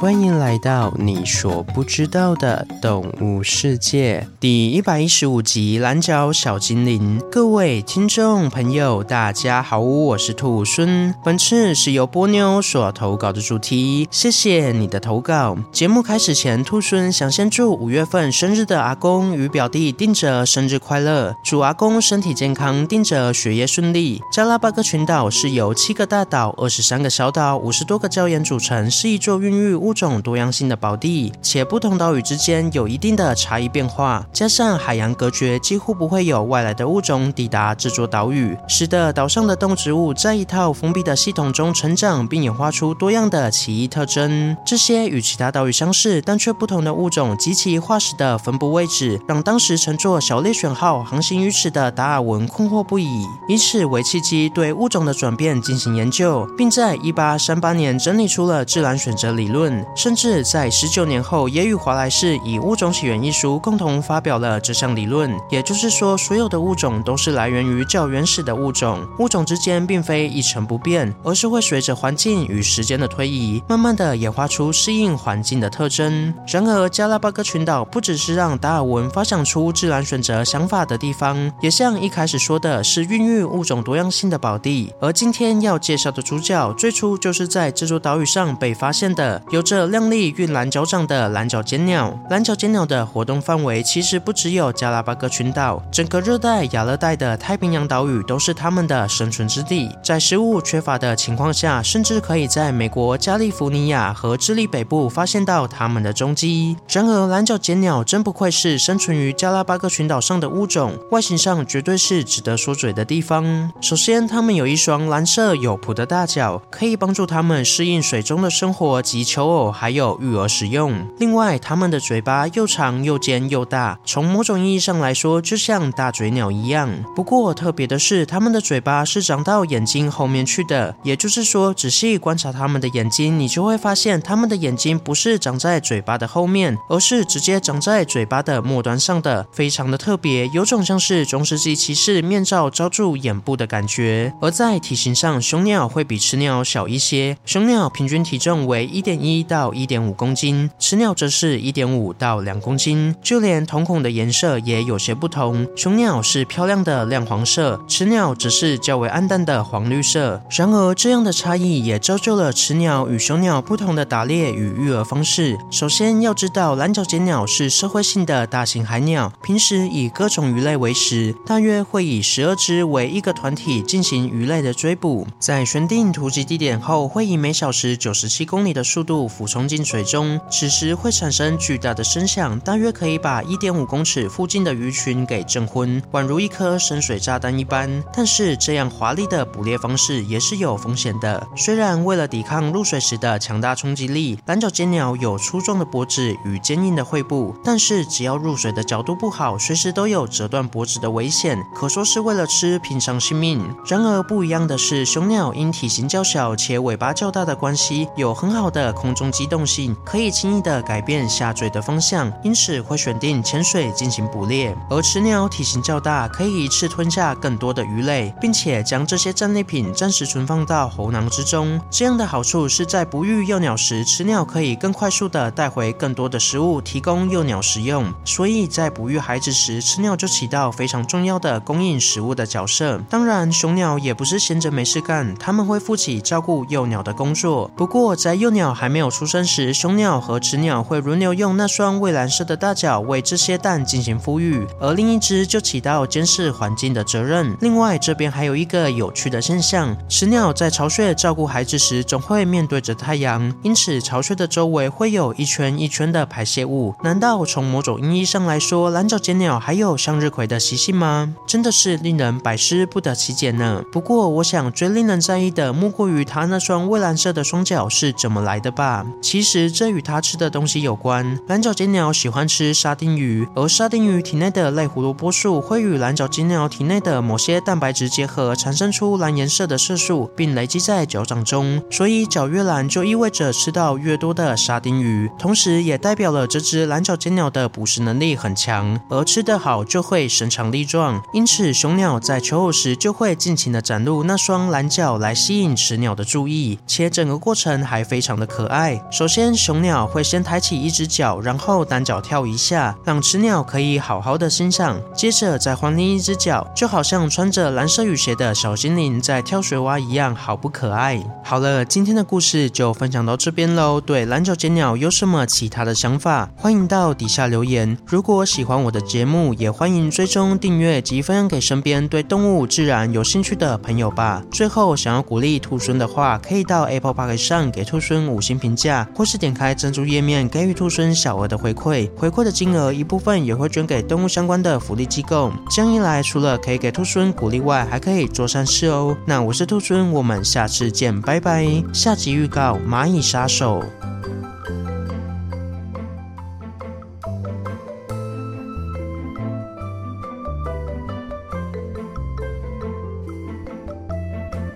欢迎来到你所不知道的动物世界第一百一十五集《蓝脚小精灵》。各位听众朋友，大家好，我是兔孙。本次是由波妞所投稿的主题，谢谢你的投稿。节目开始前，兔孙想先祝五月份生日的阿公与表弟定哲生日快乐，祝阿公身体健康，定哲学业顺利。加拉巴哥群岛是由七个大岛、二十三个小岛、五十多个礁岩组成，是一座孕育物种多样性的宝地，且不同岛屿之间有一定的差异变化，加上海洋隔绝，几乎不会有外来的物种抵达这座岛屿，使得岛上的动植物在一套封闭的系统中成长，并演化出多样的奇异特征。这些与其他岛屿相似但却不同的物种及其化石的分布位置，让当时乘坐小猎犬号航行于此的达尔文困惑不已，以此为契机对物种的转变进行研究，并在一八三八年整理出了自然选择理论，甚至在十九年后，也与华莱士以《物种起源》一书共同发表了这项理论。也就是说，所有的物种都是来源于较原始的物种，物种之间并非一成不变，而是会随着环境与时间的推移，慢慢的演化出适应环境的特征。然而，加拉巴哥群岛不只是让达尔文发想出自然选择想法的地方，也像一开始说的是孕育物种多样性的宝地。而今天要介绍的主角，最初就是在这座岛屿上被发现的，有着亮丽玉蓝脚掌的蓝脚尖鸟，蓝脚尖鸟的活动范围其实不只有加拉巴哥群岛，整个热带、亚热带的太平洋岛屿都是它们的生存之地。在食物缺乏的情况下，甚至可以在美国加利福尼亚和智利北部发现到它们的踪迹。然而，蓝脚尖鸟真不愧是生存于加拉巴哥群岛上的物种，外形上绝对是值得说嘴的地方。首先，它们有一双蓝色有蹼的大脚，可以帮助它们适应水中的生活及求偶，还有。育儿使用。另外，它们的嘴巴又长又尖又大，从某种意义上来说，就像大嘴鸟一样。不过特别的是，它们的嘴巴是长到眼睛后面去的。也就是说，仔细观察它们的眼睛，你就会发现，它们的眼睛不是长在嘴巴的后面，而是直接长在嘴巴的末端上的，非常的特别，有种像是中世纪骑士面罩罩住眼部的感觉。而在体型上，雄鸟会比雌鸟小一些，雄鸟平均体重为一点一到一。点五公斤，雌鸟则是一点五到两公斤，就连瞳孔的颜色也有些不同。雄鸟是漂亮的亮黄色，雌鸟则是较为暗淡的黄绿色。然而，这样的差异也造就了雌鸟与雄鸟不同的打猎与育儿方式。首先要知道，蓝脚尖鸟是社会性的大型海鸟，平时以各种鱼类为食，大约会以十二只为一个团体进行鱼类的追捕。在选定突击地点后，会以每小时九十七公里的速度俯冲进水中，此时会产生巨大的声响，大约可以把一点五公尺附近的鱼群给震昏，宛如一颗深水炸弹一般。但是这样华丽的捕猎方式也是有风险的。虽然为了抵抗入水时的强大冲击力，蓝脚尖鸟有粗壮的脖子与坚硬的喙部，但是只要入水的角度不好，随时都有折断脖子的危险，可说是为了吃拼上性命。然而不一样的是，雄鸟因体型较小且尾巴较大的关系，有很好的空中机动。性可以轻易的改变下坠的方向，因此会选定浅水进行捕猎。而雌鸟体型较大，可以一次吞下更多的鱼类，并且将这些战利品暂时存放到喉囊之中。这样的好处是在哺育幼鸟时，雌鸟可以更快速的带回更多的食物，提供幼鸟食用。所以在哺育孩子时，雌鸟就起到非常重要的供应食物的角色。当然，雄鸟也不是闲着没事干，他们会负起照顾幼鸟的工作。不过，在幼鸟还没有出生时，雄鸟和雌鸟会轮流用那双蔚蓝色的大脚为这些蛋进行孵育，而另一只就起到监视环境的责任。另外，这边还有一个有趣的现象：雌鸟在巢穴照顾孩子时，总会面对着太阳，因此巢穴的周围会有一圈一圈的排泄物。难道从某种意义上来说，蓝脚剪鸟还有向日葵的习性吗？真的是令人百思不得其解呢。不过，我想最令人在意的，莫过于它那双蔚蓝色的双脚是怎么来的吧。其实这与它吃的东西有关。蓝脚尖鸟喜欢吃沙丁鱼，而沙丁鱼体内的类胡萝卜素会与蓝脚尖鸟体内的某些蛋白质结合，产生出蓝颜色的色素，并累积在脚掌中。所以脚越蓝就意味着吃到越多的沙丁鱼，同时也代表了这只蓝脚尖鸟的捕食能力很强，而吃得好就会身强力壮。因此，雄鸟在求偶时就会尽情的展露那双蓝脚来吸引雌鸟的注意，且整个过程还非常的可爱。首先，雄鸟会先抬起一只脚，然后单脚跳一下，让雌鸟可以好好的欣赏。接着再换另一只脚，就好像穿着蓝色雨鞋的小精灵在跳水蛙一样，好不可爱。好了，今天的故事就分享到这边喽。对蓝脚剪鸟有什么其他的想法，欢迎到底下留言。如果喜欢我的节目，也欢迎追踪订阅及分享给身边对动物自然有兴趣的朋友吧。最后，想要鼓励兔孙的话，可以到 Apple Park 上给兔孙五星评价，或是点开赞助页面给予兔孙小额的回馈。回馈的金额一部分也会捐给动物相关的福利机构。这样一来，除了可以给兔孙鼓励外，还可以做善事哦。那我是兔孙，我们下次见，拜拜。下集预告：蚂蚁杀手。